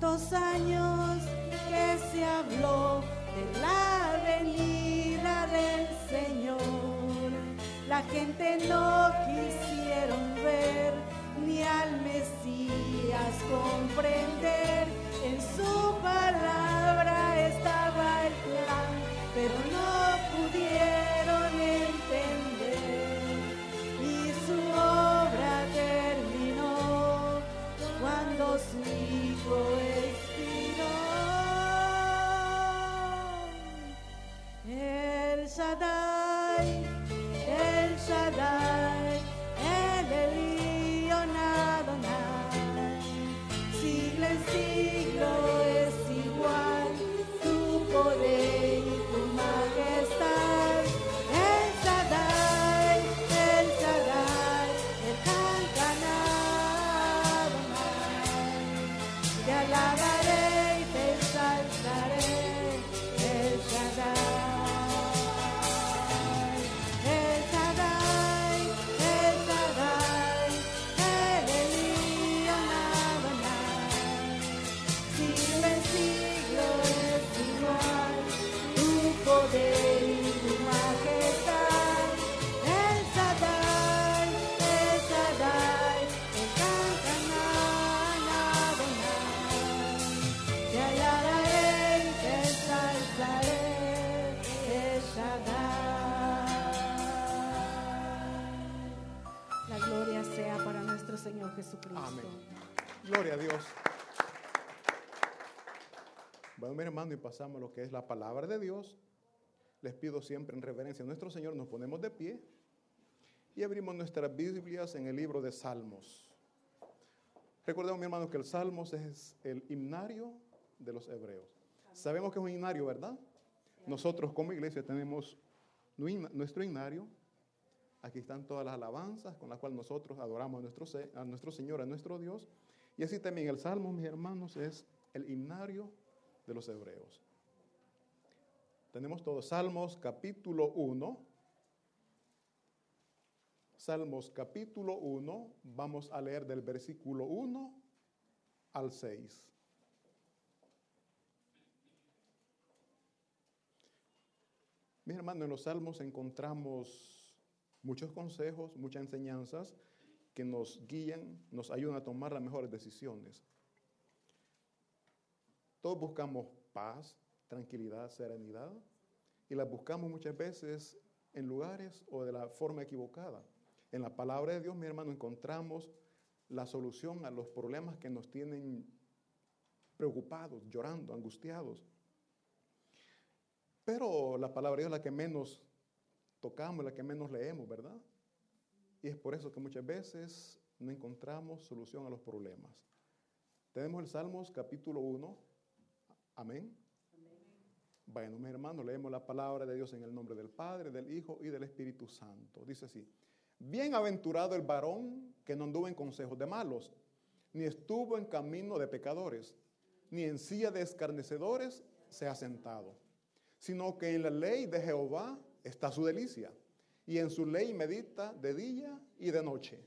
tantos años que se habló de la venida del Señor. La gente no quisieron ver ni al Mesías comprender. En su palabra y pasamos lo que es la palabra de Dios. Les pido siempre en reverencia a nuestro Señor, nos ponemos de pie y abrimos nuestras Biblias en el libro de Salmos. Recordemos, mi hermano, que el Salmos es el himnario de los hebreos. Sabemos que es un himnario, ¿verdad? Nosotros como iglesia tenemos nu- nuestro himnario. Aquí están todas las alabanzas con las cuales nosotros adoramos a nuestro, Se- a nuestro Señor, a nuestro Dios. Y así también el Salmo, mis hermanos, es el himnario de los hebreos. Tenemos todos Salmos capítulo 1. Salmos capítulo 1, vamos a leer del versículo 1 al 6. Mis hermanos, en los salmos encontramos muchos consejos, muchas enseñanzas que nos guían, nos ayudan a tomar las mejores decisiones. Todos buscamos paz, tranquilidad, serenidad, y las buscamos muchas veces en lugares o de la forma equivocada. En la palabra de Dios, mi hermano, encontramos la solución a los problemas que nos tienen preocupados, llorando, angustiados. Pero la palabra de Dios es la que menos tocamos, la que menos leemos, ¿verdad? Y es por eso que muchas veces no encontramos solución a los problemas. Tenemos el Salmos capítulo 1. Amén. Bueno, mis hermanos, leemos la palabra de Dios en el nombre del Padre, del Hijo y del Espíritu Santo. Dice así, bienaventurado el varón que no anduvo en consejos de malos, ni estuvo en camino de pecadores, ni en silla de escarnecedores se ha sentado, sino que en la ley de Jehová está su delicia, y en su ley medita de día y de noche.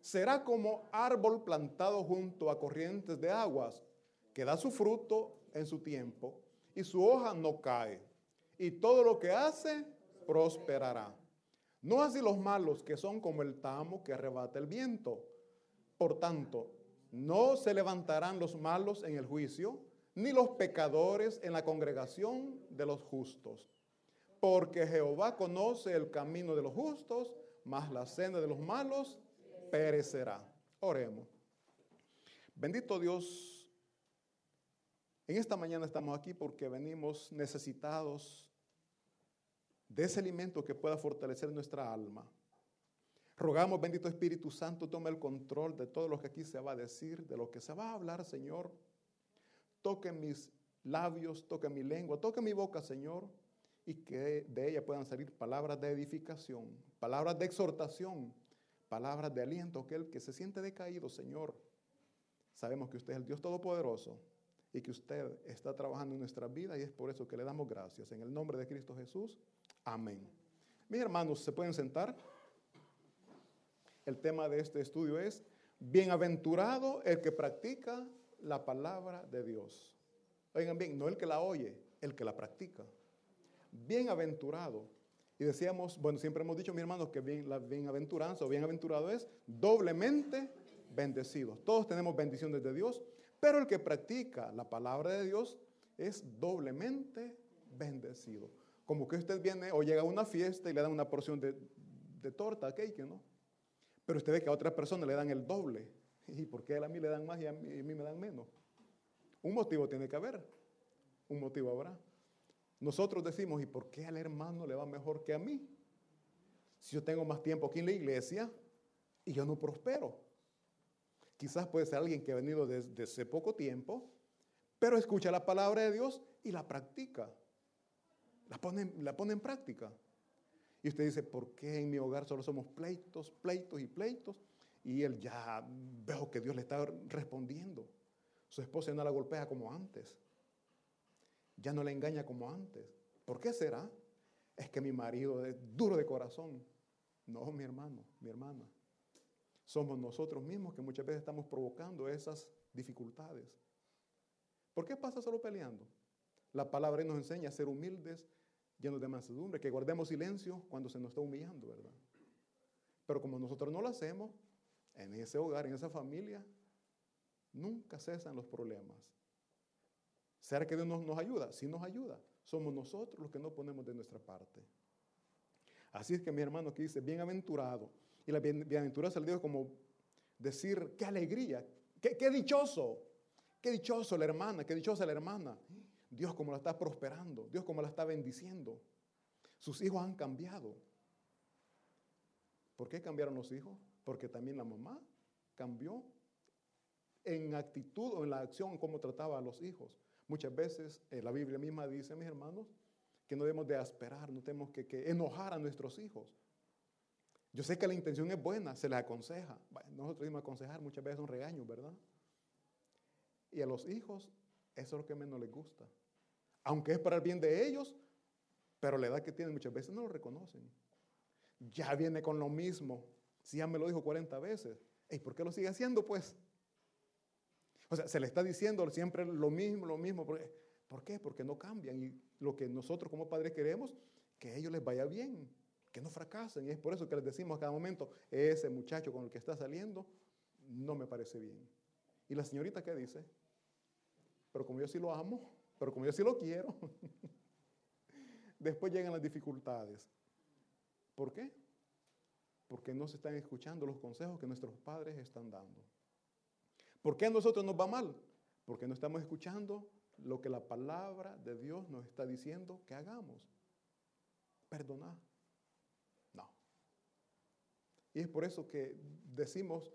Será como árbol plantado junto a corrientes de aguas, que da su fruto en su tiempo, y su hoja no cae, y todo lo que hace prosperará. No así los malos que son como el tamo que arrebata el viento. Por tanto, no se levantarán los malos en el juicio, ni los pecadores en la congregación de los justos. Porque Jehová conoce el camino de los justos, mas la senda de los malos perecerá. Oremos. Bendito Dios, en esta mañana estamos aquí porque venimos necesitados de ese alimento que pueda fortalecer nuestra alma. Rogamos, bendito Espíritu Santo, tome el control de todo lo que aquí se va a decir, de lo que se va a hablar, Señor. Toque mis labios, toque mi lengua, toque mi boca, Señor, y que de ella puedan salir palabras de edificación, palabras de exhortación, palabras de aliento, aquel que se siente decaído, Señor. Sabemos que usted es el Dios Todopoderoso y que usted está trabajando en nuestra vida y es por eso que le damos gracias. En el nombre de Cristo Jesús, amén. Mis hermanos, ¿se pueden sentar? El tema de este estudio es, bienaventurado el que practica la palabra de Dios. Oigan bien, no el que la oye, el que la practica. Bienaventurado. Y decíamos, bueno, siempre hemos dicho, mi hermano, que bien, la bienaventuranza o bienaventurado es doblemente bendecido. Todos tenemos bendiciones de Dios, pero el que practica la palabra de Dios es doblemente bendecido. Como que usted viene o llega a una fiesta y le dan una porción de, de torta, cake, ¿no? Pero usted ve que a otra persona le dan el doble. ¿Y por qué a mí le dan más y a mí, a mí me dan menos? Un motivo tiene que haber. Un motivo habrá. Nosotros decimos, ¿y por qué al hermano le va mejor que a mí? Si yo tengo más tiempo aquí en la iglesia y yo no prospero. Quizás puede ser alguien que ha venido desde hace poco tiempo, pero escucha la palabra de Dios y la practica. La pone, la pone en práctica. Y usted dice, ¿por qué en mi hogar solo somos pleitos, pleitos y pleitos? Y él ya veo que Dios le está respondiendo. Su esposa no la golpea como antes. Ya no le engaña como antes. ¿Por qué será? Es que mi marido es duro de corazón. No, mi hermano, mi hermana. Somos nosotros mismos que muchas veces estamos provocando esas dificultades. ¿Por qué pasa solo peleando? La palabra nos enseña a ser humildes, llenos de mansedumbre, que guardemos silencio cuando se nos está humillando, ¿verdad? Pero como nosotros no lo hacemos, en ese hogar, en esa familia, nunca cesan los problemas. ¿Será que Dios nos, ayuda? Sí nos ayuda. Somos nosotros los que no ponemos de nuestra parte. Así es que mi hermano aquí dice, bienaventurado. Y la bienaventura se le dijo como decir, qué alegría, qué, qué dichoso, qué dichoso la hermana, qué dichosa la hermana. Dios como la está prosperando, Dios como la está bendiciendo. Sus hijos han cambiado. ¿Por qué cambiaron los hijos? Porque también la mamá cambió en actitud o en la acción, cómo trataba a los hijos. Muchas veces eh, la Biblia misma dice, mis hermanos, que no debemos de esperar, no tenemos que, enojar a nuestros hijos. Yo sé que la intención es buena, se les aconseja. Nosotros mismos aconsejar muchas veces son regaños, ¿verdad? Y a los hijos, eso es lo que menos les gusta. Aunque es para el bien de ellos, pero la edad que tienen muchas veces no lo reconocen. Ya viene con lo mismo. Si ya me lo dijo 40 veces, ¿y por qué lo sigue haciendo pues? O sea, se le está diciendo siempre lo mismo, lo mismo. ¿Por qué? Porque no cambian. Y lo que nosotros como padres queremos, que a ellos les vaya bien, que no fracasen. Y es por eso que les decimos a cada momento, ese muchacho con el que está saliendo, no me parece bien. ¿Y la señorita qué dice? Pero como yo sí lo amo, pero como yo sí lo quiero, después llegan las dificultades. ¿Por qué? Porque no se están escuchando los consejos que nuestros padres están dando. ¿Por qué a nosotros nos va mal? Porque no estamos escuchando lo que la palabra de Dios nos está diciendo que hagamos. Perdonar. No. Y es por eso que decimos,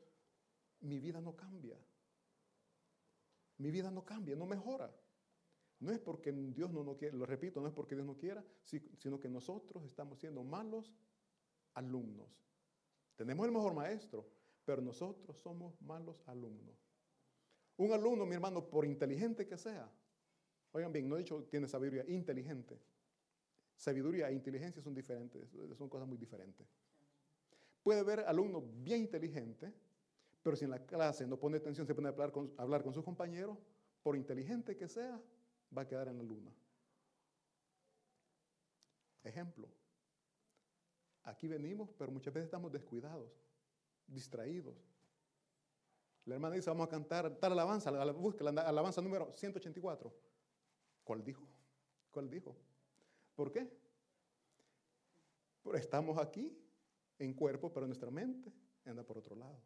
mi vida no cambia. Mi vida no cambia, no mejora. No es porque Dios no nos quiere, lo repito, no es porque Dios no quiera, sino que nosotros estamos siendo malos alumnos. Tenemos el mejor maestro, pero nosotros somos malos alumnos. Un alumno, mi hermano, por inteligente que sea, oigan bien, no he dicho tiene sabiduría, inteligente. Sabiduría e inteligencia son diferentes, son cosas muy diferentes. Puede haber alumnos bien inteligentes, pero si en la clase no pone atención, se pone a hablar con, hablar con sus compañeros, por inteligente que sea, va a quedar en la luna. Ejemplo. Aquí venimos, pero muchas veces estamos descuidados, distraídos. La hermana dice, vamos a cantar tal alabanza, busca la alabanza número 184. ¿Cuál dijo? ¿Cuál dijo? ¿Por qué? Porque estamos aquí en cuerpo, pero nuestra mente anda por otro lado.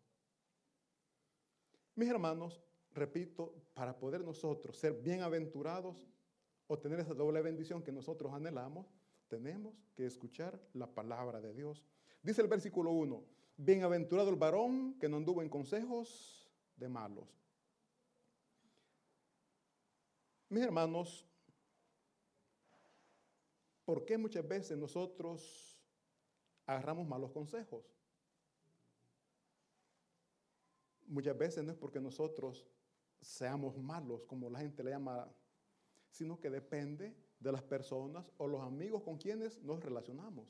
Mis hermanos, repito, para poder nosotros ser bienaventurados o tener esa doble bendición que nosotros anhelamos, tenemos que escuchar la palabra de Dios. Dice el versículo 1, bienaventurado el varón que no anduvo en consejos de malos. Mis hermanos, ¿por qué muchas veces nosotros agarramos malos consejos? Muchas veces no es porque nosotros seamos malos, como la gente le llama, sino que depende de las personas o los amigos con quienes nos relacionamos.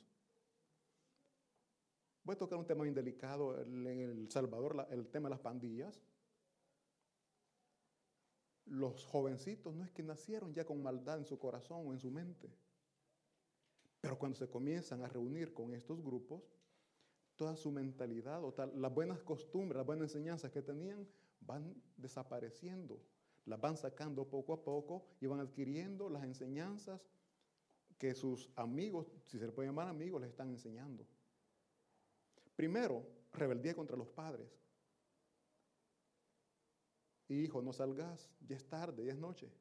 Voy a tocar un tema bien delicado en El Salvador, el tema de las pandillas. los jovencitos no es que nacieron ya con maldad en su corazón o en su mente. Pero cuando se comienzan a reunir con estos grupos, toda su mentalidad o las buenas costumbres, las buenas enseñanzas que tenían van desapareciendo, las van sacando poco a poco y van adquiriendo las enseñanzas que sus amigos, si se le puede llamar amigos, les están enseñando. Primero, rebeldía contra los padres. Hijo, no salgas, ya es tarde, ya es noche.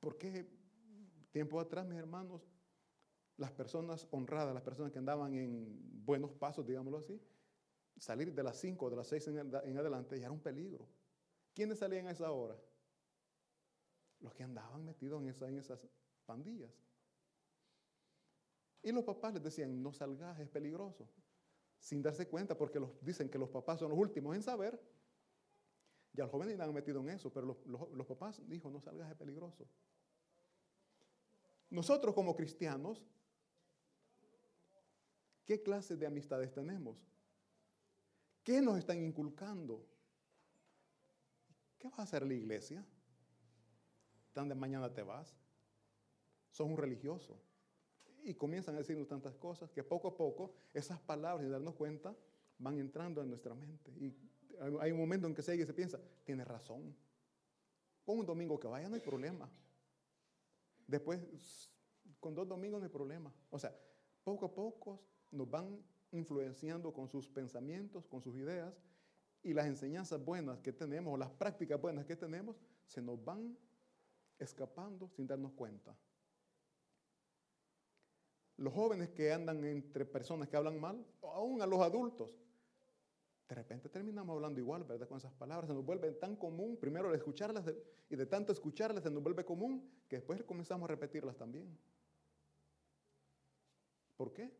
¿Por qué tiempo atrás, mis hermanos, las personas honradas, las personas que andaban en buenos pasos, digámoslo así, salir de las 5 o de las 6 en, adelante ya era un peligro. ¿Quiénes salían a esa hora? Los que andaban metidos en, esa, en esas pandillas. Y los papás les decían, no salgas, es peligroso. Sin darse cuenta, porque los, dicen que los papás son los últimos en saber. Ya los jóvenes han metido en eso, pero los, los, los papás dijo, no salgas, es peligroso. Nosotros como cristianos ¿Qué clase de amistades tenemos? ¿Qué nos están inculcando? ¿Qué va a hacer la iglesia? ¿Tan de mañana te vas? Sos un religioso. Y comienzan a decirnos tantas cosas que poco a poco esas palabras, sin darnos cuenta, van entrando en nuestra mente. Y hay un momento en que se, se piensa, tiene razón. Con un domingo que vaya no hay problema. Después, con dos domingos no hay problema. O sea, poco a poco nos van influenciando con sus pensamientos, con sus ideas, y las enseñanzas buenas que tenemos, o las prácticas buenas que tenemos, se nos van escapando sin darnos cuenta. Los jóvenes que andan entre personas que hablan mal, o aún a los adultos, de repente terminamos hablando igual, ¿verdad? Con esas palabras, se nos vuelve tan común, primero al escucharlas, y de tanto escucharlas se nos vuelve común, que después comenzamos a repetirlas también. ¿Por qué?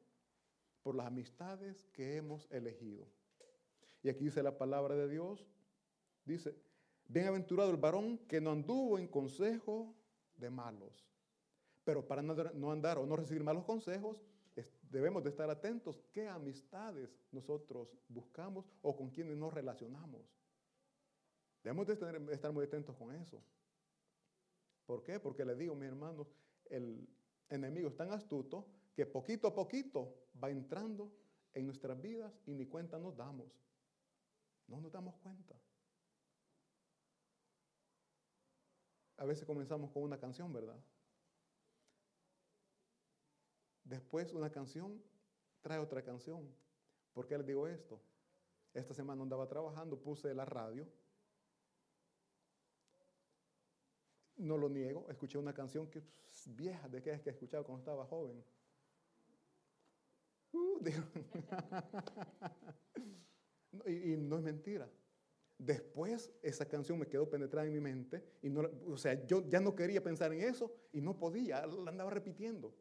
por las amistades que hemos elegido. Y aquí dice la palabra de Dios, dice, bienaventurado el varón que no anduvo en consejo de malos. Pero para no andar o no recibir malos consejos, debemos de estar atentos qué amistades nosotros buscamos o con quienes nos relacionamos. Debemos de estar muy atentos con eso. ¿Por qué? Porque le digo, mis hermanos, el enemigo es tan astuto que poquito a poquito va entrando en nuestras vidas y ni cuenta nos damos. No nos damos cuenta. A veces comenzamos con una canción, ¿verdad? Después una canción trae otra canción. ¿Por qué les digo esto? Esta semana andaba trabajando, puse la radio. No lo niego, escuché una canción que es vieja, de que es que escuchaba cuando estaba joven. Uh, y, no es mentira. Después esa canción me quedó penetrada en mi mente y no, o sea, yo ya no quería pensar en eso y no podía, la andaba repitiendo.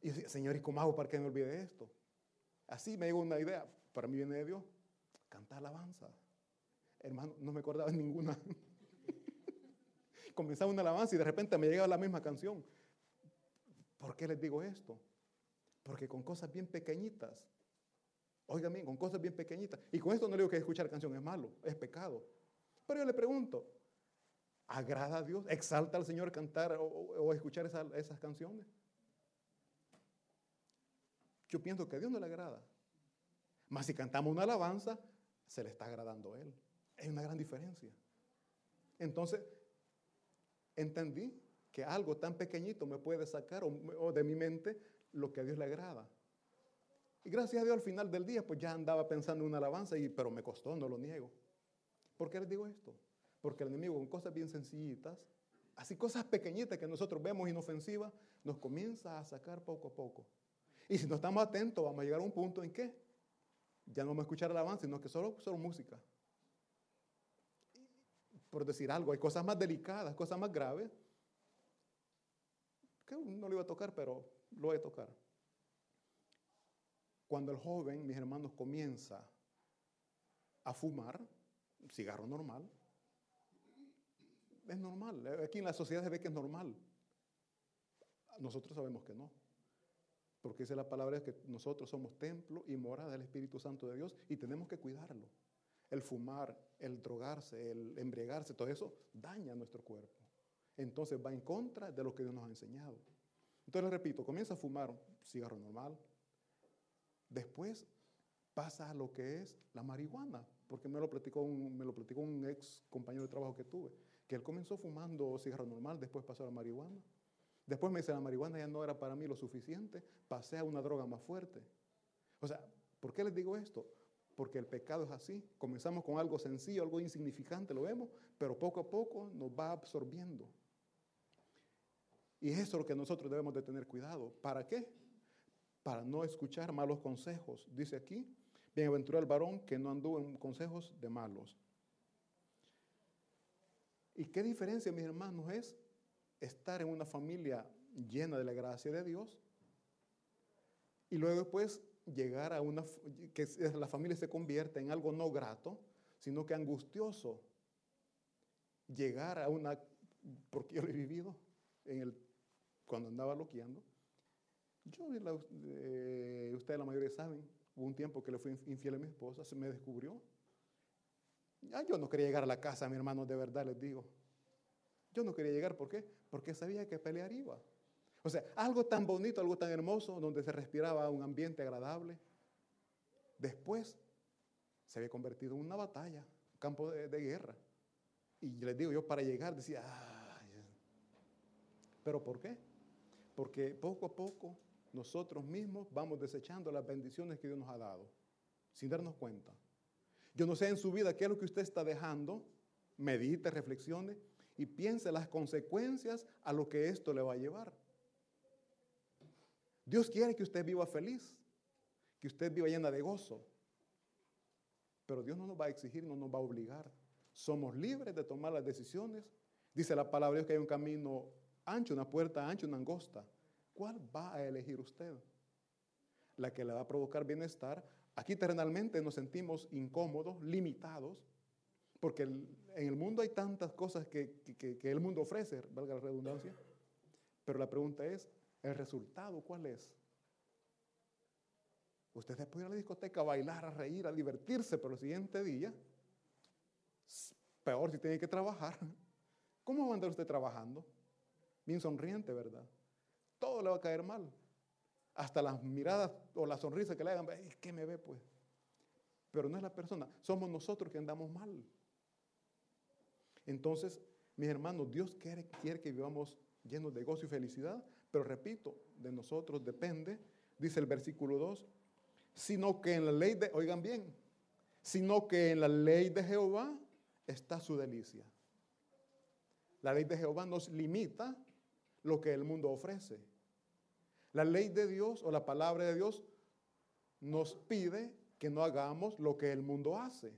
Y decía, Señor, ¿y cómo hago para que me olvide esto? Así me llegó una idea, para mí viene de Dios, cantar alabanza. Hermano, no me acordaba ninguna. Comenzaba una alabanza y de repente me llegaba la misma canción. ¿Por qué les digo esto? Porque con cosas bien pequeñitas, oigan bien, con cosas bien pequeñitas, y con esto no le digo que escuchar canción es malo, es pecado. Pero yo le pregunto, ¿agrada a Dios? ¿Exalta al Señor cantar o, escuchar esas canciones? Yo pienso que a Dios no le agrada. Mas si cantamos una alabanza, se le está agradando a Él. Hay una gran diferencia. Entonces, entendí que algo tan pequeñito me puede sacar o de mi mente lo que a Dios le agrada. Y gracias a Dios al final del día, pues ya andaba pensando en una alabanza, y, pero me costó, no lo niego. ¿Por qué les digo esto? Porque el enemigo con cosas bien sencillitas, así cosas pequeñitas que nosotros vemos inofensivas, nos comienza a sacar poco a poco. Y si no estamos atentos, vamos a llegar a un punto en que ya no vamos a escuchar alabanza, sino que solo, solo música. Por decir algo, hay cosas más delicadas, cosas más graves, que no lo iba a tocar, pero lo voy a tocar. Cuando el joven, mis hermanos, comienza a fumar, cigarro normal, es normal. Aquí en la sociedad se ve que es normal. Nosotros sabemos que no. Porque dice la palabra que nosotros somos templo y morada del Espíritu Santo de Dios y tenemos que cuidarlo. el fumar, el drogarse, el embriagarse, todo eso daña nuestro cuerpo. Entonces va en contra de lo que Dios nos ha enseñado. Entonces les repito, comienza a fumar cigarro normal. Después pasa a lo que es la marihuana, porque me lo platicó un, me lo platicó un ex compañero de trabajo que tuve, que él comenzó fumando cigarro normal, después pasó a la marihuana. Después me dice, la marihuana ya no era para mí lo suficiente, pasé a una droga más fuerte. O sea, ¿por qué les digo esto? Porque el pecado es así. Comenzamos con algo sencillo, algo insignificante, lo vemos, pero poco a poco nos va absorbiendo. Y eso es lo que nosotros debemos de tener cuidado. ¿Para qué? Para no escuchar malos consejos. Dice aquí, bienaventurado el varón que no anduvo en consejos de malos. ¿Y qué diferencia, mis hermanos, es estar en una familia llena de la gracia de Dios y luego después llegar a una, que la familia se convierta en algo no grato, sino que angustioso. Llegar a una, porque yo lo he vivido en el, cuando andaba loqueando. Yo, eh, ustedes la mayoría saben, hubo un tiempo que le fui infiel a mi esposa, se me descubrió. Ya yo no quería llegar a la casa, mi hermano, de verdad les digo. Yo no quería llegar, ¿por qué? Porque sabía que pelear iba. O sea, algo tan bonito, algo tan hermoso, donde se respiraba un ambiente agradable. Después se había convertido en una batalla, un campo de, guerra. Y les digo, yo para llegar decía, Ay. ¿pero por qué? Porque poco a poco nosotros mismos vamos desechando las bendiciones que Dios nos ha dado, sin darnos cuenta. Yo no sé en su vida qué es lo que usted está dejando, medite, reflexione y piense las consecuencias a lo que esto le va a llevar. Dios quiere que usted viva feliz, que usted viva llena de gozo. Pero Dios no nos va a exigir, no nos va a obligar. Somos libres de tomar las decisiones. Dice la palabra de Dios que hay un camino ancho, una puerta ancha, una angosta. ¿Cuál va a elegir usted? La que le va a provocar bienestar. Aquí terrenalmente nos sentimos incómodos, limitados, porque en el mundo hay tantas cosas que, el mundo ofrece, valga la redundancia. Pero la pregunta es, ¿el resultado cuál es? Usted puede ir a la discoteca a bailar, a reír, a divertirse, pero el siguiente día, peor si tiene que trabajar. ¿Cómo va a andar usted trabajando? Bien sonriente, ¿verdad? Todo le va a caer mal. Hasta las miradas o la sonrisa que le hagan, ¿qué me ve pues? Pero no es la persona, somos nosotros que andamos mal. Entonces, mis hermanos, Dios quiere, quiere que vivamos llenos de gozo y felicidad, pero repito, de nosotros depende, dice el versículo 2, sino que en la ley de, oigan bien, sino que en la ley de Jehová está su delicia. La ley de Jehová nos limita lo que el mundo ofrece. La ley de Dios o la palabra de Dios nos pide que no hagamos lo que el mundo hace.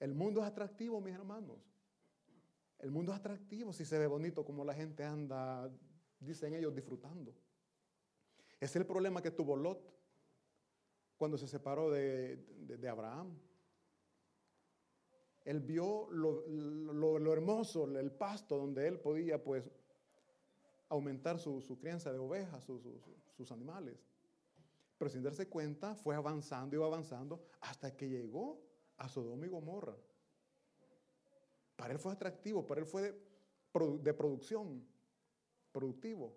El mundo es atractivo, mis hermanos. El mundo es atractivo si se ve bonito como la gente anda, dicen ellos, disfrutando. Es el problema que tuvo Lot cuando se separó de, Abraham. Él vio lo, hermoso, el pasto donde él podía pues aumentar su, crianza de ovejas, sus animales. Pero sin darse cuenta, fue avanzando, iba avanzando, hasta que llegó a Sodoma y Gomorra. Para él fue atractivo, para él fue de, producción, productivo.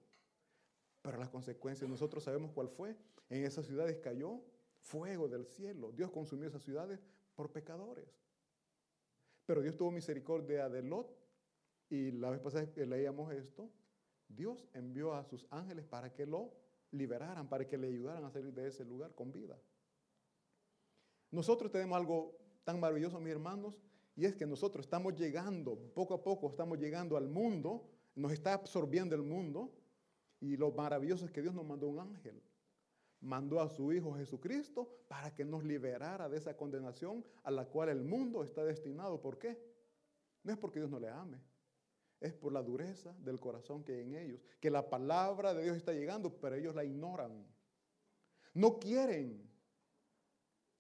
Pero las consecuencias, nosotros sabemos cuál fue. En esas ciudades cayó fuego del cielo. Dios consumió esas ciudades por pecadores. Pero Dios tuvo misericordia de Lot. Y la vez pasada que leíamos esto, Dios envió a sus ángeles para que lo liberaran, para que le ayudaran a salir de ese lugar con vida. Nosotros tenemos algo tan maravilloso, mis hermanos, y es que nosotros estamos llegando, poco a poco estamos llegando al mundo, nos está absorbiendo el mundo, y lo maravilloso es que Dios nos mandó un ángel. Mandó a su Hijo Jesucristo para que nos liberara de esa condenación a la cual el mundo está destinado. ¿Por qué? No es porque Dios no le ame, es por la dureza del corazón que hay en ellos. Que la palabra de Dios está llegando, pero ellos la ignoran. No quieren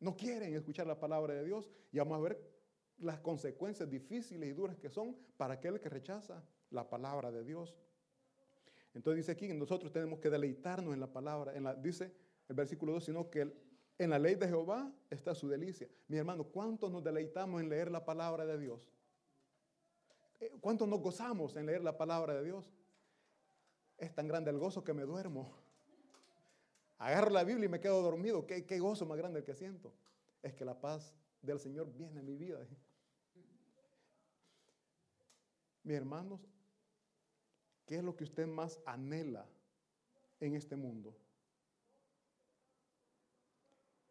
no quieren escuchar la palabra de Dios y vamos a ver las consecuencias difíciles y duras que son para aquel que rechaza la palabra de Dios. Entonces dice aquí nosotros tenemos que deleitarnos en la palabra, en la, dice el versículo 2, sino que En la ley de Jehová está su delicia. Mi hermano, ¿cuántos nos deleitamos en leer la palabra de Dios? Eh, ¿Cuántos nos gozamos en leer la palabra de Dios? Es tan grande el gozo que me duermo. Agarro la Biblia y me quedo dormido. ¿Qué, qué gozo más grande el que siento? Es que la paz del Señor viene a mi vida. Mis hermanos, ¿qué es lo que usted más anhela en este mundo?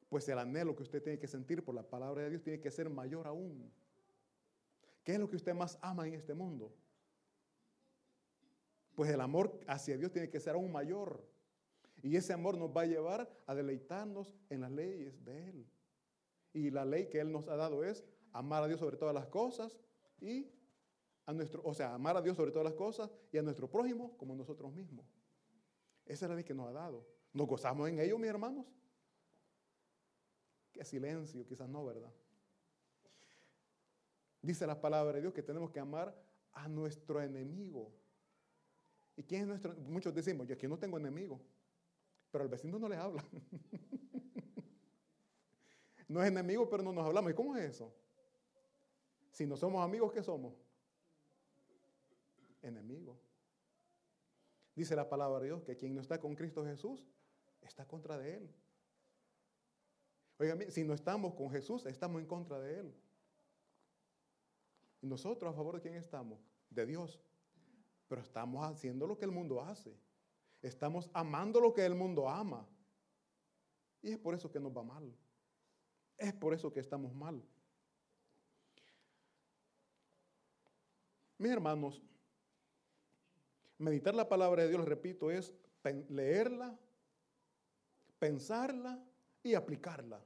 Pues el anhelo que usted tiene que sentir por la palabra de Dios tiene que ser mayor aún. ¿Qué es lo que usted más ama en este mundo? Pues el amor hacia Dios tiene que ser aún mayor. Y ese amor nos va a llevar a deleitarnos en las leyes de Él. Y la ley que Él nos ha dado es amar a Dios sobre todas las cosas y a nuestro, o sea, amar a Dios sobre todas las cosas y a nuestro prójimo como nosotros mismos. Esa es la ley que nos ha dado. ¿Nos gozamos en ello, mis hermanos? Qué silencio, quizás no, ¿verdad? Dice la palabra de Dios que tenemos que amar a nuestro enemigo. ¿Y quién es nuestro? Muchos decimos, yo aquí no tengo enemigo, pero al vecino no le habla. no es enemigo, pero no nos hablamos. ¿Y cómo es eso? Si no somos amigos, ¿qué somos? Enemigos. Dice la palabra de Dios que quien no está con Cristo Jesús está contra de Él. Oigan, si no estamos con Jesús, estamos en contra de Él. ¿Y nosotros a favor de quién estamos? De Dios. Pero estamos haciendo lo que el mundo hace. Estamos amando lo que el mundo ama. Y es por eso que nos va mal. Es por eso que estamos mal. Mis hermanos, meditar la palabra de Dios, repito, es leerla, pensarla y aplicarla.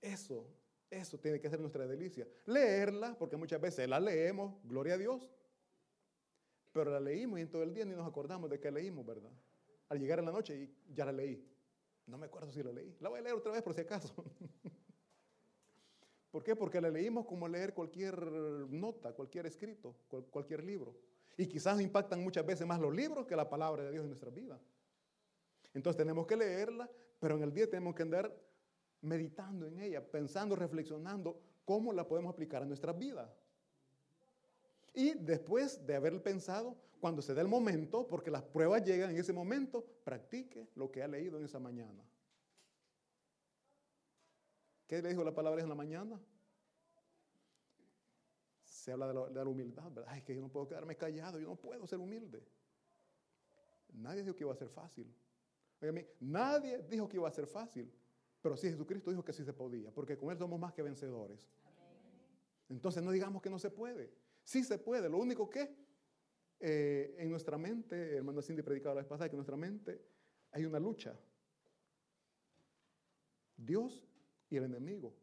Eso, eso tiene que ser nuestra delicia. Leerla, porque muchas veces la leemos, gloria a Dios, pero la leímos y en todo el día ni nos acordamos de que leímos, ¿verdad? Al llegar en la noche y ya la leí. No me acuerdo si la leí. La voy a leer otra vez por si acaso. ¿Por qué? Porque la leímos como leer cualquier nota, cualquier escrito, cualquier libro. Y quizás impactan muchas veces más los libros que la palabra de Dios en nuestra vida. Entonces tenemos que leerla, pero en el día tenemos que andar meditando en ella, pensando, reflexionando cómo la podemos aplicar a nuestra vida. Y después de haber pensado, cuando se dé el momento, porque las pruebas llegan en ese momento, practique lo que ha leído en esa mañana. ¿Qué le dijo la palabra en la mañana? Se habla de la, humildad, ¿verdad? es que yo no puedo quedarme callado, yo no puedo ser humilde. Nadie dijo que iba a ser fácil. nadie dijo que iba a ser fácil. Pero sí, Jesucristo dijo que sí se podía, porque con Él somos más que vencedores. Entonces no digamos que no se puede. Sí se puede. Lo único que eh, en nuestra mente, hermano Cindy predicaba la vez pasada, que en nuestra mente hay una lucha. Dios y el enemigo.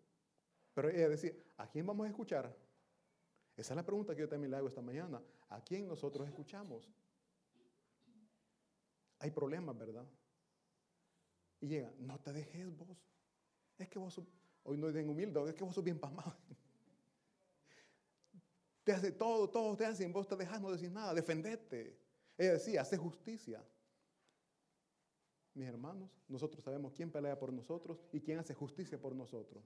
Pero ella decía, ¿a quién vamos a escuchar? Esa es la pregunta que yo también le hago esta mañana. ¿A quién nosotros escuchamos? Hay problemas, ¿verdad? Y llega, no te dejes vos. Es que vos, hoy no es bien humilde, es que vos sos bien pasmado. Te hace todo, todo te hacen, vos te dejas, no decís nada, defendete. Ella decía, hace justicia. Mis hermanos, nosotros sabemos quién pelea por nosotros y quién hace justicia por nosotros.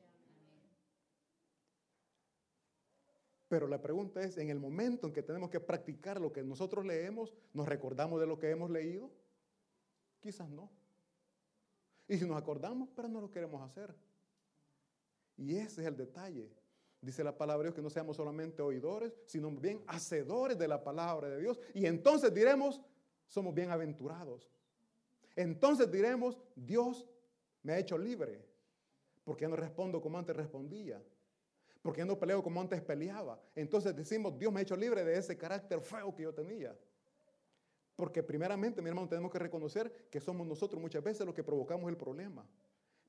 Pero la pregunta es, en el momento en que tenemos que practicar lo que nosotros leemos, ¿nos recordamos de lo que hemos leído? Quizás no. Y si nos acordamos, pero no lo queremos hacer. Y ese es el detalle. Dice la palabra de Dios que no seamos solamente oidores, sino bien hacedores de la palabra de Dios. Y entonces diremos, somos bienaventurados. Entonces diremos, Dios me ha hecho libre. Porque no respondo como antes respondía. Porque no peleo como antes peleaba. Entonces decimos, Dios me ha hecho libre de ese carácter feo que yo tenía. Porque primeramente, mi hermano, tenemos que reconocer que somos nosotros muchas veces los que provocamos el problema.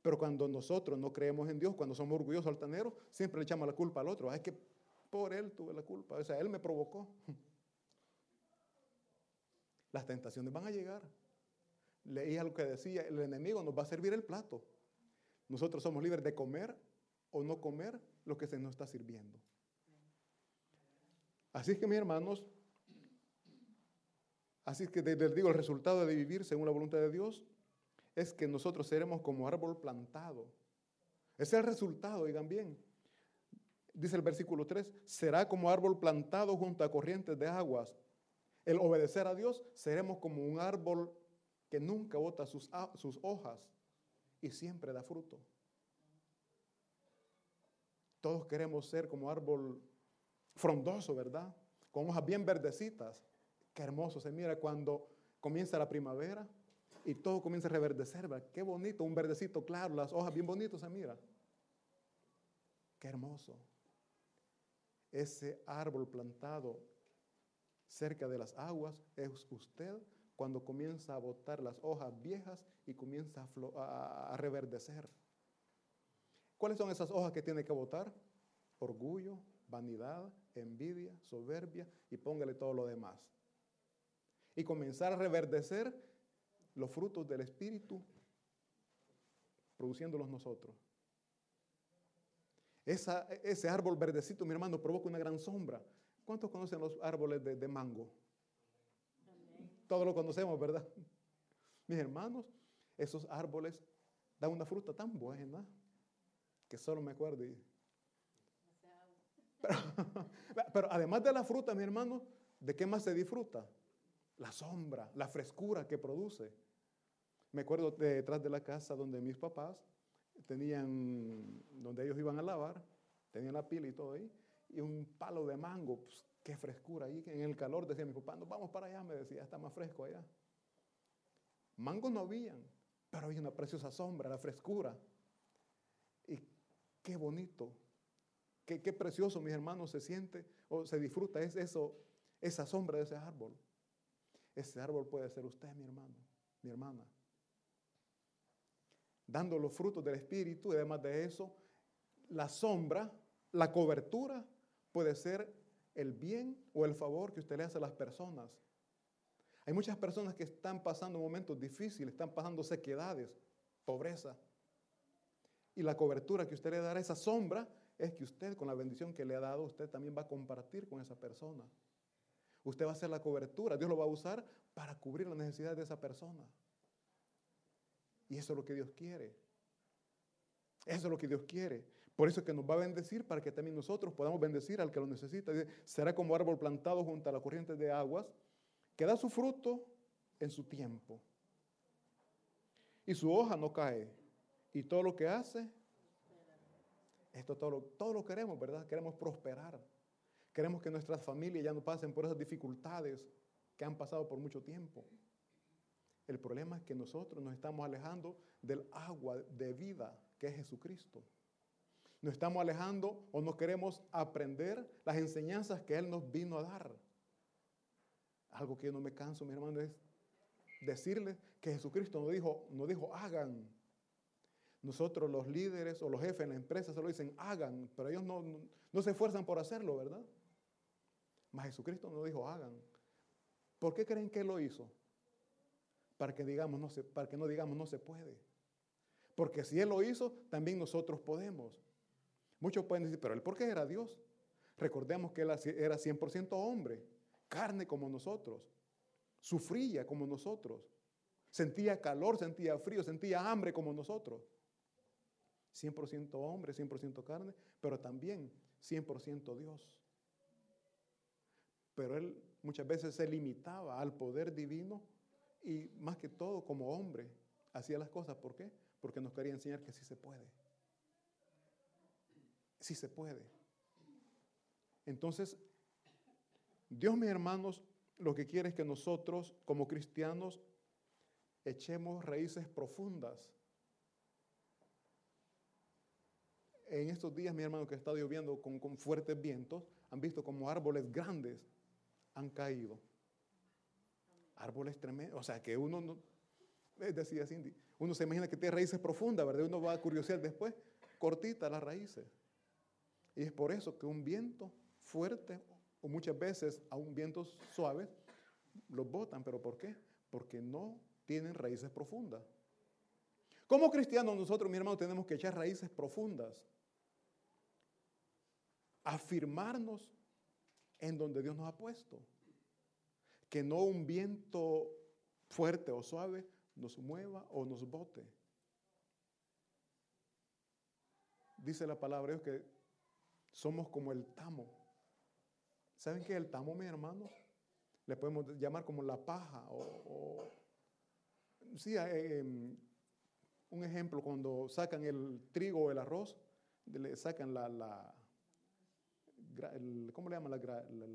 Pero cuando nosotros no creemos en Dios, cuando somos orgullosos altaneros, siempre le echamos la culpa al otro. es que por él tuve la culpa. O sea, él me provocó. Las tentaciones van a llegar. Leí algo que decía, el enemigo nos va a servir el plato. Nosotros somos libres de comer o no comer lo que se nos está sirviendo. Así es que mis hermanos, Así que les digo, el resultado de vivir según la voluntad de Dios es que nosotros seremos como árbol plantado. Es el resultado, oigan bien. Dice el versículo 3, será como árbol plantado junto a corrientes de aguas. El obedecer a Dios, seremos como un árbol que nunca bota sus, sus hojas y siempre da fruto. Todos queremos ser como árbol frondoso, ¿verdad? Con hojas bien verdecitas. Qué hermoso se mira cuando comienza la primavera y todo comienza a reverdecer, ¿verdad? Qué bonito, un verdecito claro, las hojas bien bonitas se mira. Qué hermoso. Ese árbol plantado cerca de las aguas es usted cuando comienza a botar las hojas viejas y comienza a, a reverdecer. ¿Cuáles son esas hojas que tiene que botar? Orgullo, vanidad, envidia, soberbia y póngale todo lo demás. Y comenzar a reverdecer los frutos del Espíritu, produciéndolos nosotros. ese árbol verdecito, mi hermano, provoca una gran sombra. ¿Cuántos conocen los árboles de, mango? Todos lo conocemos, ¿verdad? Mis hermanos, esos árboles dan una fruta tan buena que solo me acuerdo. Pero, además de la fruta, mi hermano, ¿de qué más se disfruta? La sombra, la frescura que produce. Me acuerdo detrás de la casa donde mis papás tenían, donde ellos iban a lavar, tenían la pila y todo ahí, y un palo de mango, pues, qué frescura ahí, en el calor decía mi papá, no vamos para allá, me decía, está más fresco allá. Mangos no habían, pero había una preciosa sombra, la frescura. Y Qué bonito, qué, precioso, mis hermanos, se siente o se disfruta es eso, esa sombra de ese árbol. Ese árbol puede ser usted, mi hermano, mi hermana. Dando los frutos del Espíritu y además de eso, la sombra, la cobertura puede ser el bien o el favor que usted le hace a las personas. Hay muchas personas que están pasando momentos difíciles, están pasando sequedades, pobreza. Y la cobertura que usted le dará a esa sombra es que usted, con la bendición que le ha dado, usted también va a compartir con esa persona. Usted va a hacer la cobertura. Dios lo va a usar para cubrir la necesidad de esa persona. Y eso es lo que Dios quiere. Eso es lo que Dios quiere. Por eso es que nos va a bendecir para que también nosotros podamos bendecir al que lo necesita. Será como árbol plantado junto a la corriente de aguas, que da su fruto en su tiempo. Y su hoja no cae. Y todo lo que hace, esto todo lo, todo lo queremos, ¿verdad? Queremos prosperar. Queremos que nuestras familias ya no pasen por esas dificultades que han pasado por mucho tiempo. El problema es que nosotros nos estamos alejando del agua de vida que es Jesucristo. Nos estamos alejando o no queremos aprender las enseñanzas que Él nos vino a dar. Algo que yo no me canso, mi hermano, es decirles que Jesucristo no dijo, no dijo hagan, nosotros los líderes o los jefes en la empresa se lo dicen, hagan, pero ellos no, no, se esfuerzan por hacerlo, ¿verdad? Mas Jesucristo no dijo, hagan. ¿Por qué creen que Él lo hizo? Para que, digamos, no se, para que no digamos no se puede. Porque si Él lo hizo, también nosotros podemos. Muchos pueden decir, pero Él por qué era Dios? Recordemos que Él era 100% hombre, carne como nosotros, sufría como nosotros, sentía calor, sentía frío, sentía hambre como nosotros. 100% hombre, 100% carne, pero también 100% Dios. Pero él muchas veces se limitaba al poder divino y más que todo como hombre hacía las cosas. ¿Por qué? Porque nos quería enseñar que sí se puede. Sí se puede. Entonces, Dios, mis hermanos, lo que quiere es que nosotros como cristianos echemos raíces profundas en estos días, mi hermano, que está lloviendo con, fuertes vientos, han visto como árboles grandes han caído. Árboles tremendos. O sea, que uno no, decía Cindy, uno se imagina que tiene raíces profundas, ¿verdad? Uno va a curiosear después, cortita las raíces. Y es por eso que un viento fuerte, o muchas veces a un viento suave, los botan. ¿Pero por qué? Porque no tienen raíces profundas. Como cristianos nosotros, mi hermano, tenemos que echar raíces profundas afirmarnos en donde Dios nos ha puesto. Que no un viento fuerte o suave nos mueva o nos bote. Dice la palabra Dios que somos como el tamo. ¿Saben qué es el tamo, mis hermanos? Le podemos llamar como la paja o, sí, eh, em, un ejemplo, cuando sacan el trigo o el arroz, le sacan la, la ¿cómo le llaman? La,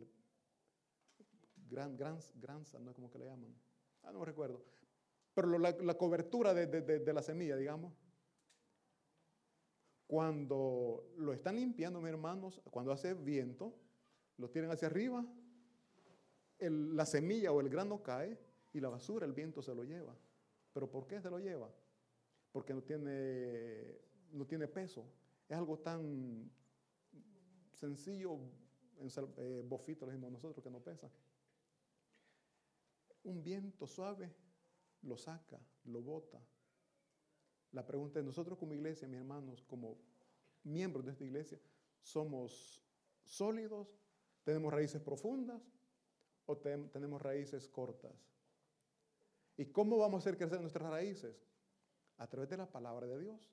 gran, gran, granza, ¿no? ¿Cómo que le llaman? Ah, no me recuerdo. Pero la, cobertura de, de, la semilla, digamos. Cuando lo están limpiando, mis hermanos, cuando hace viento, lo tiran hacia arriba, la semilla o el grano cae y la basura, el viento se lo lleva. ¿Pero por qué se lo lleva? Porque no tiene, no tiene peso. Es algo tan sencillo, en eh, bofito, lo decimos nosotros, que no pesa. Un viento suave lo saca, lo bota. La pregunta es, nosotros como iglesia, mis hermanos, como miembros de esta iglesia, ¿somos sólidos? ¿Tenemos raíces profundas o tenemos raíces cortas? ¿Y cómo vamos a hacer crecer nuestras raíces? A través de la palabra de Dios.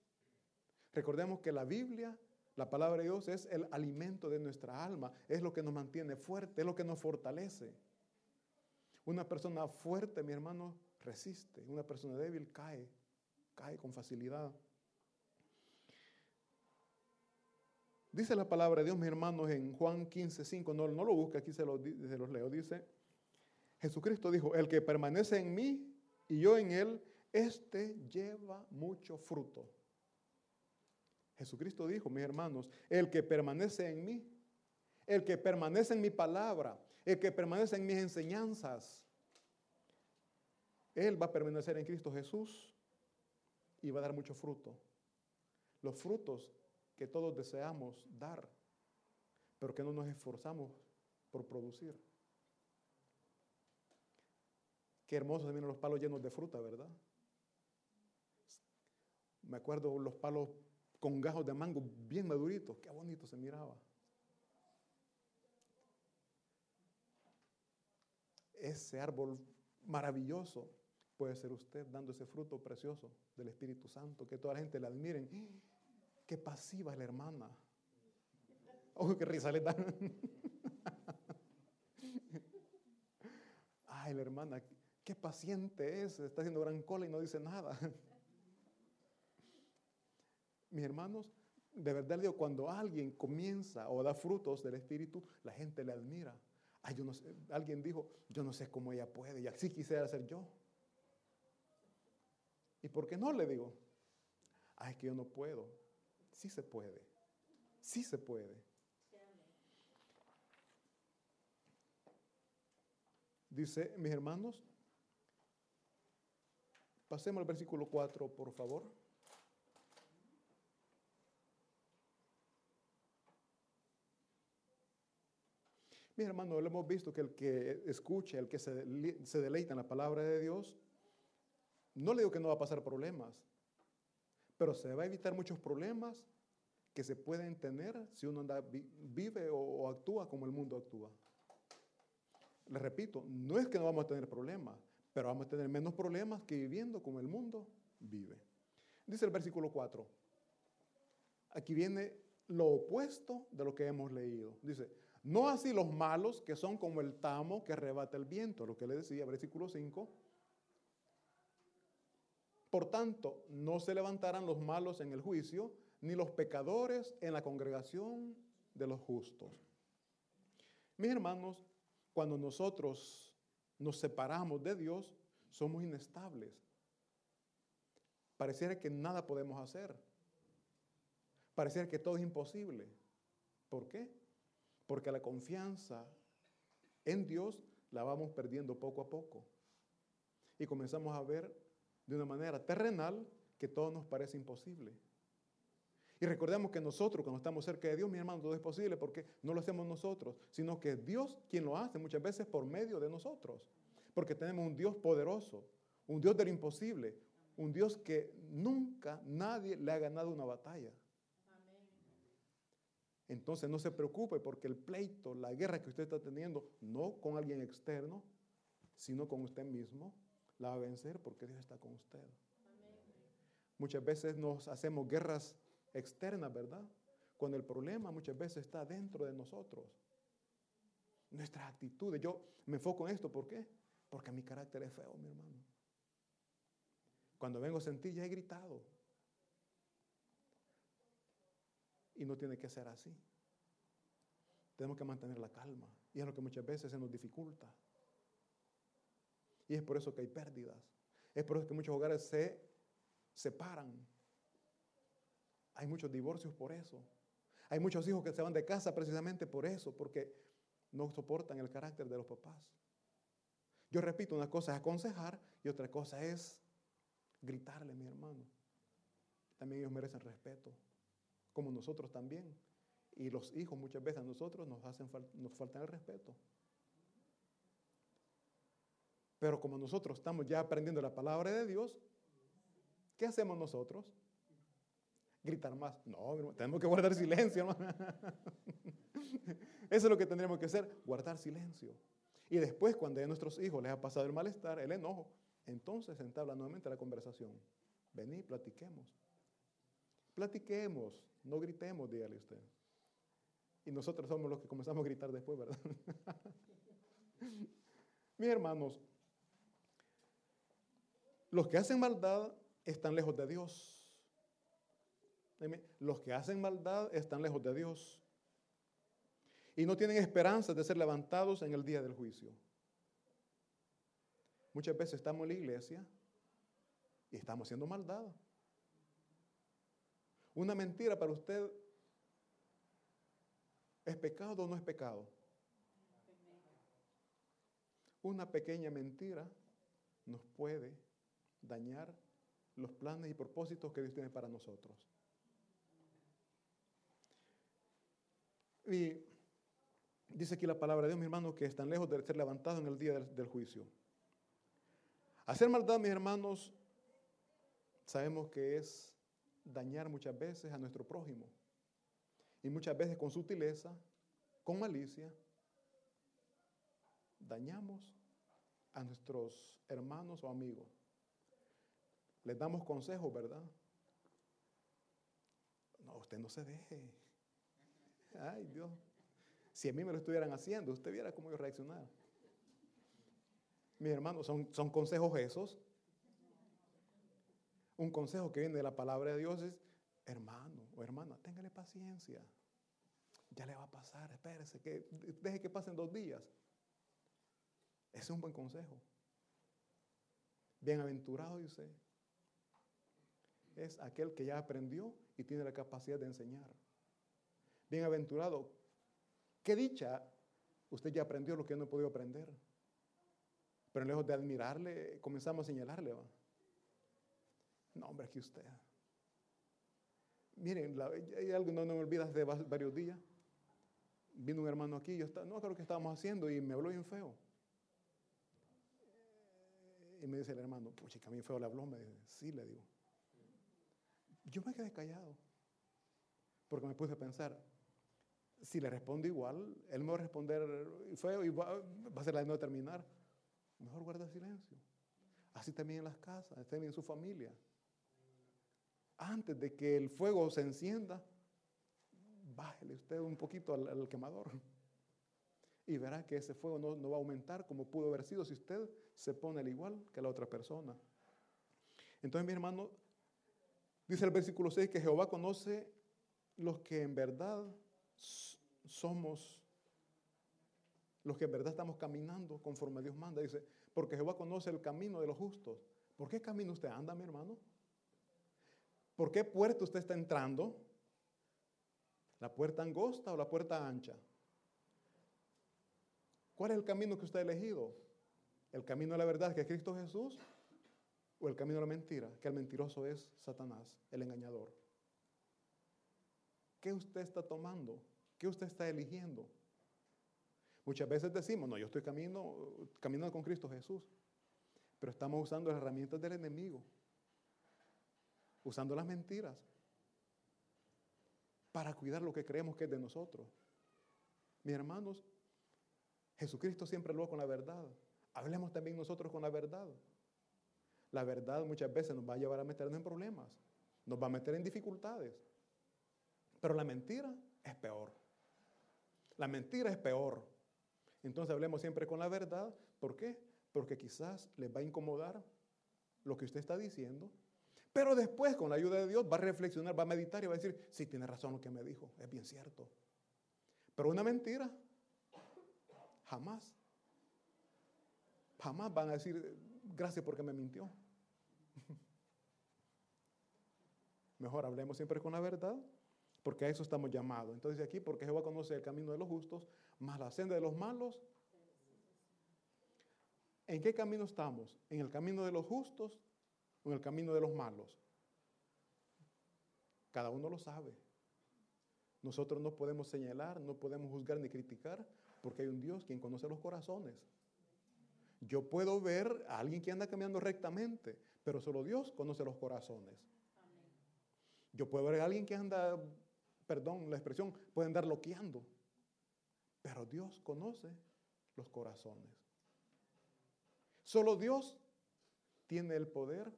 Recordemos que la Biblia, la palabra de Dios es el alimento de nuestra alma, es lo que nos mantiene fuerte, es lo que nos fortalece. Una persona fuerte, mi hermano, resiste. Una persona débil cae, cae con facilidad. Dice la palabra de Dios, mis hermanos, en Juan 15, 5, no, no lo busque, aquí se se los leo, dice, Jesucristo dijo, el que permanece en mí y yo en él, este lleva mucho fruto. Jesucristo dijo, mis hermanos, el que permanece en mí, el que permanece en mi palabra, el que permanece en mis enseñanzas, él va a permanecer en Cristo Jesús y va a dar mucho fruto. Los frutos que todos deseamos dar, pero que no nos esforzamos por producir. Qué hermosos se los palos llenos de fruta, ¿verdad? Me acuerdo los palos con gajos de mango bien maduritos, qué bonito se miraba. Ese árbol maravilloso puede ser usted dando ese fruto precioso del Espíritu Santo, que toda la gente le admiren. Qué pasiva es la hermana. Oh, qué risa le dan. Ay, la hermana, qué paciente es, está haciendo gran cola y no dice nada. Mis hermanos, de verdad digo, cuando alguien comienza o da frutos del Espíritu, la gente le admira. Ay, yo no sé, alguien dijo, yo no sé cómo ella puede, y así quisiera ser yo. ¿Y por qué no le digo? Ay, que yo no puedo. Sí se puede. Sí se puede. Dice, mis hermanos, pasemos al versículo 4, por favor. Mis hermanos, lo hemos visto que el que escuche, el que se, deleita en la palabra de Dios, no le digo que no va a pasar problemas, pero se va a evitar muchos problemas que se pueden tener si uno anda, vive o, actúa como el mundo actúa. Les repito, no es que no vamos a tener problemas, pero vamos a tener menos problemas que viviendo como el mundo vive. Dice el versículo 4. Aquí viene lo opuesto de lo que hemos leído. Dice, no así los malos que son como el tamo que arrebata el viento, lo que le decía, versículo 5 por tanto, no se levantarán los malos en el juicio, ni los pecadores en la congregación de los justos. Mis hermanos, cuando nosotros nos separamos de Dios, somos inestables. Pareciera que nada podemos hacer. Pareciera que todo es imposible. ¿Por qué? Porque la confianza en Dios la vamos perdiendo poco a poco. Y comenzamos a ver de una manera terrenal que todo nos parece imposible. Y recordemos que nosotros, cuando estamos cerca de Dios, mi hermano, todo es posible porque no lo hacemos nosotros, sino que Dios quien lo hace muchas veces por medio de nosotros. Porque tenemos un Dios poderoso, un Dios del imposible, un Dios que nunca nadie le ha ganado una batalla. Entonces no se preocupe porque el pleito, la guerra que usted está teniendo, no con alguien externo, sino con usted mismo, la va a vencer porque Dios está con usted. Muchas veces nos hacemos guerras externas, ¿verdad? Cuando el problema muchas veces está dentro de nosotros. Nuestras actitudes. Yo me enfoco en esto, ¿por qué? Porque mi carácter es feo, mi hermano. Cuando vengo a sentir, ya he gritado. Y no tiene que ser así. Tenemos que mantener la calma. Y es lo que muchas veces se nos dificulta. Y es por eso que hay pérdidas. Es por eso que muchos hogares se separan. Hay muchos divorcios por eso. Hay muchos hijos que se van de casa precisamente por eso, porque no soportan el carácter de los papás. Yo repito, una cosa es aconsejar y otra cosa es gritarle, mi hermano. También ellos merecen respeto, como nosotros también. Y los hijos muchas veces a nosotros nos, hacen nos faltan el respeto. Pero como nosotros estamos ya aprendiendo la palabra de Dios, ¿qué hacemos nosotros? Gritar más. No, tenemos que guardar silencio, Eso es lo que tendríamos que hacer, guardar silencio. Y después, cuando a nuestros hijos les ha pasado el malestar, el enojo, entonces entabla nuevamente la conversación. Vení, platiquemos. Platiquemos, no gritemos, dígale usted. Y nosotros somos los que comenzamos a gritar después, ¿verdad? Mis hermanos, los que hacen maldad están lejos de Dios. Los que hacen maldad están lejos de Dios. Y no tienen esperanza de ser levantados en el día del juicio. Muchas veces estamos en la iglesia y estamos haciendo maldad. Una mentira para usted ¿Es pecado o no es pecado? Una pequeña mentira nos puede dañar los planes y propósitos que Dios tiene para nosotros. Y dice aquí la palabra de Dios, mi hermano, que están lejos de ser levantados en el día del, del juicio. Hacer maldad, mis hermanos, sabemos que es dañar muchas veces a nuestro prójimo. Y muchas veces con sutileza, con malicia, dañamos a nuestros hermanos o amigos. Les damos consejos, ¿verdad? No, usted no se deje. Ay, Dios. Si a mí me lo estuvieran haciendo, usted viera cómo yo reaccionar. Mis hermanos, son, son consejos esos. Un consejo que viene de la palabra de Dios es, hermano o hermana, téngale paciencia. Ya le va a pasar, espérese, que deje que pasen dos días. Ese es un buen consejo. Bienaventurado, dice, es aquel que ya aprendió y tiene la capacidad de enseñar. Bienaventurado, qué dicha, usted ya aprendió lo que no he podido aprender. Pero lejos de admirarle, comenzamos a señalarle. No, hombre, que usted. Miren, hay algo que no, me olvidas de varios días. Vino un hermano aquí, yo estaba, no creo que estábamos haciendo y me habló bien feo. Y me dice el hermano, pucha, que a mí feo le habló. Me dice, sí, le digo. Yo me quedé callado. Porque me puse a pensar, si le respondo igual, él me va a responder feo y va, a ser la de no terminar. Mejor guarda silencio. Así también en las casas, también en su familia antes de que el fuego se encienda, bájele usted un poquito al, quemador. Y verá que ese fuego no, va a aumentar como pudo haber sido si usted se pone al igual que la otra persona. Entonces, mi hermano, dice el versículo 6 que Jehová conoce los que en verdad somos, los que en verdad estamos caminando conforme Dios manda. Dice, porque Jehová conoce el camino de los justos. ¿Por qué camino usted anda, mi hermano? ¿Por qué puerta usted está entrando? ¿La puerta angosta o la puerta ancha? ¿Cuál es el camino que usted ha elegido? ¿El camino de la verdad que es Cristo Jesús? ¿O el camino de la mentira? Que el mentiroso es Satanás, el engañador. ¿Qué usted está tomando? ¿Qué usted está eligiendo? Muchas veces decimos, no, yo estoy camino, caminando con Cristo Jesús. Pero estamos usando las herramientas del enemigo usando las mentiras para cuidar lo que creemos que es de nosotros. Mis hermanos, Jesucristo siempre habló con la verdad. Hablemos también nosotros con la verdad. La verdad muchas veces nos va a llevar a meternos en problemas, nos va a meter en dificultades. Pero la mentira es peor. La mentira es peor. Entonces hablemos siempre con la verdad. ¿Por qué? Porque quizás les va a incomodar lo que usted está diciendo. Pero después, con la ayuda de Dios, va a reflexionar, va a meditar y va a decir, sí, tiene razón lo que me dijo, es bien cierto. Pero una mentira, jamás. Jamás van a decir, gracias porque me mintió. Mejor hablemos siempre con la verdad, porque a eso estamos llamados. Entonces aquí, porque Jehová conoce el camino de los justos, más la senda de los malos. ¿En qué camino estamos? ¿En el camino de los justos en el camino de los malos? Cada uno lo sabe. Nosotros no podemos señalar, no podemos juzgar ni criticar, porque hay un Dios quien conoce los corazones. Yo puedo ver a alguien que anda caminando rectamente, pero solo Dios conoce los corazones. Yo puedo ver a alguien que anda, perdón la expresión, puede andar loqueando, pero Dios conoce los corazones. Solo Dios tiene el poder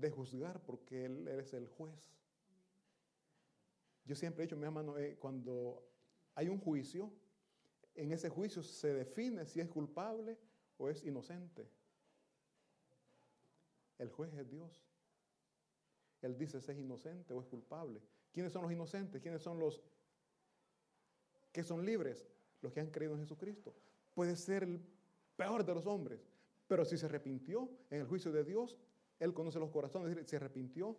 de juzgar porque Él es el juez. Yo siempre he dicho, mi hermano, eh, cuando hay un juicio, en ese juicio se define si es culpable o es inocente. El juez es Dios. Él dice si es inocente o es culpable. ¿Quiénes son los inocentes? ¿Quiénes son los que son libres? Los que han creído en Jesucristo. Puede ser el peor de los hombres, pero si se arrepintió en el juicio de Dios, Él conoce los corazones, es decir, se arrepintió,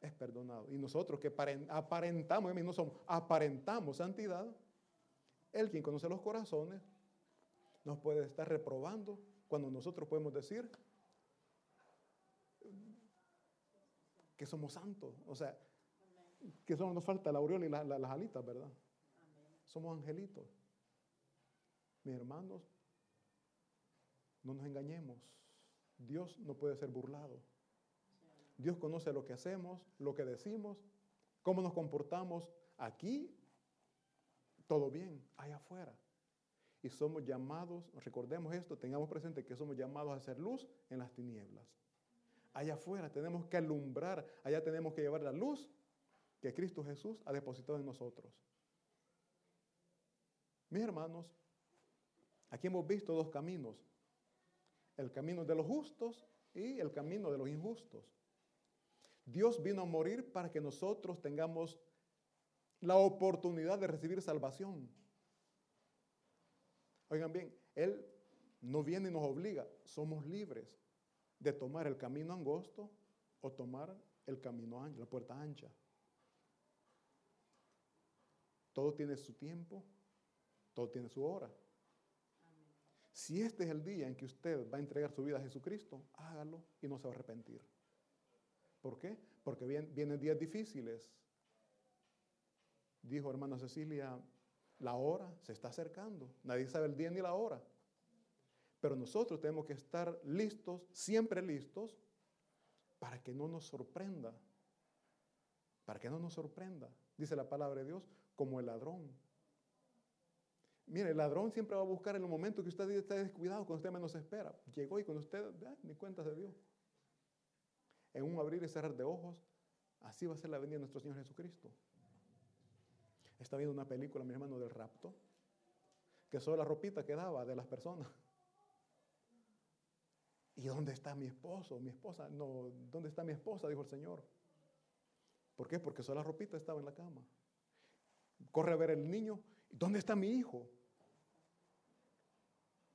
es perdonado. Y nosotros que aparentamos, no somos, aparentamos santidad, Él quien conoce los corazones, nos puede estar reprobando cuando nosotros podemos decir que somos santos. O sea, que solo nos falta la aureola y las alitas, ¿verdad? Somos angelitos. Mis hermanos, no nos engañemos. Dios no puede ser burlado. Dios conoce lo que hacemos, lo que decimos, cómo nos comportamos aquí, todo bien, allá afuera. Y somos llamados, recordemos esto, tengamos presente que somos llamados a hacer luz en las tinieblas. Allá afuera tenemos que alumbrar, allá tenemos que llevar la luz que Cristo Jesús ha depositado en nosotros. Mis hermanos, aquí hemos visto dos caminos el camino de los justos y el camino de los injustos. Dios vino a morir para que nosotros tengamos la oportunidad de recibir salvación. Oigan bien, Él no viene y nos obliga, somos libres de tomar el camino angosto o tomar el camino ancho, la puerta ancha. Todo tiene su tiempo, todo tiene su hora. Si este es el día en que usted va a entregar su vida a Jesucristo, hágalo y no se va a arrepentir. ¿Por qué? Porque vienen, días difíciles. Dijo hermana Cecilia, la hora se está acercando. Nadie sabe el día ni la hora. Pero nosotros tenemos que estar listos, siempre listos, para que no nos sorprenda. Para que no nos sorprenda. Dice la palabra de Dios, como el ladrón Mire, el ladrón siempre va a buscar en el momento que usted está descuidado, cuando usted menos espera. Llegó y cuando usted, ni cuenta se dio. En un abrir y cerrar de ojos, así va a ser la venida de nuestro Señor Jesucristo. Está viendo una película, mi hermano, del rapto, que solo la ropita quedaba de las personas. ¿Y dónde está mi esposo? Mi esposa, no, ¿dónde está mi esposa? Dijo el Señor. ¿Por qué? Porque solo la ropita estaba en la cama. Corre a ver el niño. ¿Dónde está mi hijo?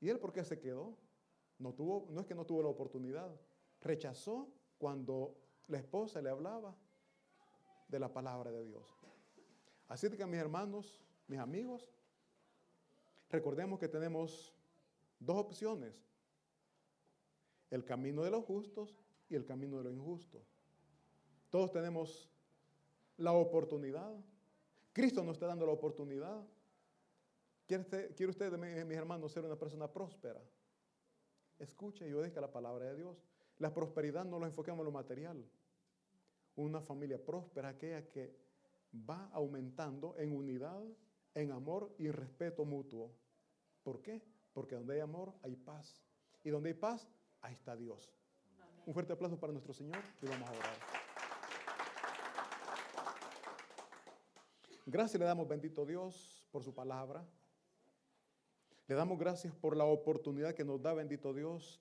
¿Y él por qué se quedó? No, tuvo, no es que no tuvo la oportunidad. Rechazó cuando la esposa le hablaba de la palabra de Dios. Así que mis hermanos, mis amigos, recordemos que tenemos dos opciones. El camino de los justos y el camino de los injustos. Todos tenemos la oportunidad. Cristo nos está dando la oportunidad ¿Quiere usted, mis hermanos, ser una persona próspera? Escuche y obedezca la palabra de Dios. La prosperidad no lo enfoquemos en lo material. Una familia próspera, aquella que va aumentando en unidad, en amor y respeto mutuo. ¿Por qué? Porque donde hay amor hay paz. Y donde hay paz, ahí está Dios. Un fuerte aplauso para nuestro Señor y vamos a orar. Gracias le damos, bendito Dios, por su palabra. Le damos gracias por la oportunidad que nos da, bendito Dios,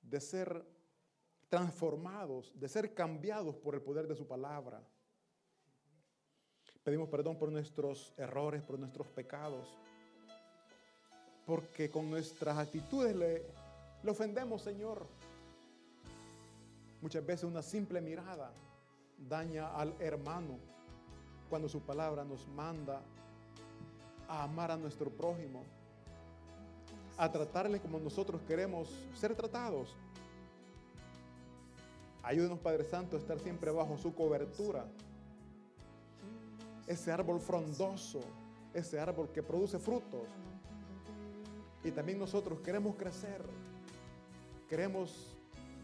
de ser transformados, de ser cambiados por el poder de su palabra. Pedimos perdón por nuestros errores, por nuestros pecados, porque con nuestras actitudes le, ofendemos, Señor. Muchas veces una simple mirada daña al hermano cuando su palabra nos manda a amar a nuestro prójimo, a tratarle como nosotros queremos ser tratados. Ayúdenos, Padre Santo, a estar siempre bajo su cobertura. Ese árbol frondoso, ese árbol que produce frutos. Y también nosotros queremos crecer. Queremos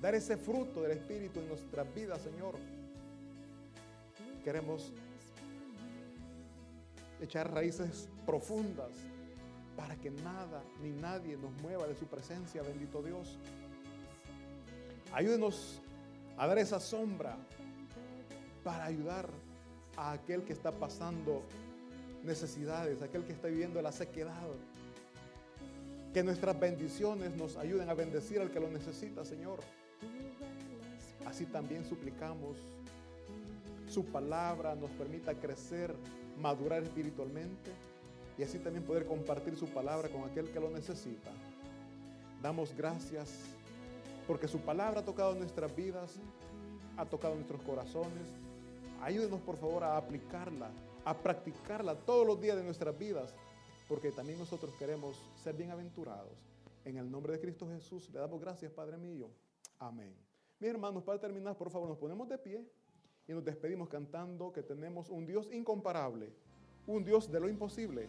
dar ese fruto del Espíritu en nuestras vidas, Señor. Queremos echar raíces profundas para que nada ni nadie nos mueva de su presencia, bendito Dios. Ayúdenos a dar esa sombra para ayudar a aquel que está pasando necesidades, aquel que está viviendo la sequedad. Que nuestras bendiciones nos ayuden a bendecir al que lo necesita, Señor. Así también suplicamos su palabra nos permita crecer madurar espiritualmente y así también poder compartir su palabra con aquel que lo necesita. Damos gracias porque su palabra ha tocado nuestras vidas, ha tocado nuestros corazones. Ayúdenos por favor a aplicarla, a practicarla todos los días de nuestras vidas, porque también nosotros queremos ser bienaventurados. En el nombre de Cristo Jesús le damos gracias, Padre mío. Amén. Mis hermanos, para terminar, por favor, nos ponemos de pie y nos despedimos cantando que tenemos un Dios incomparable, un Dios de lo imposible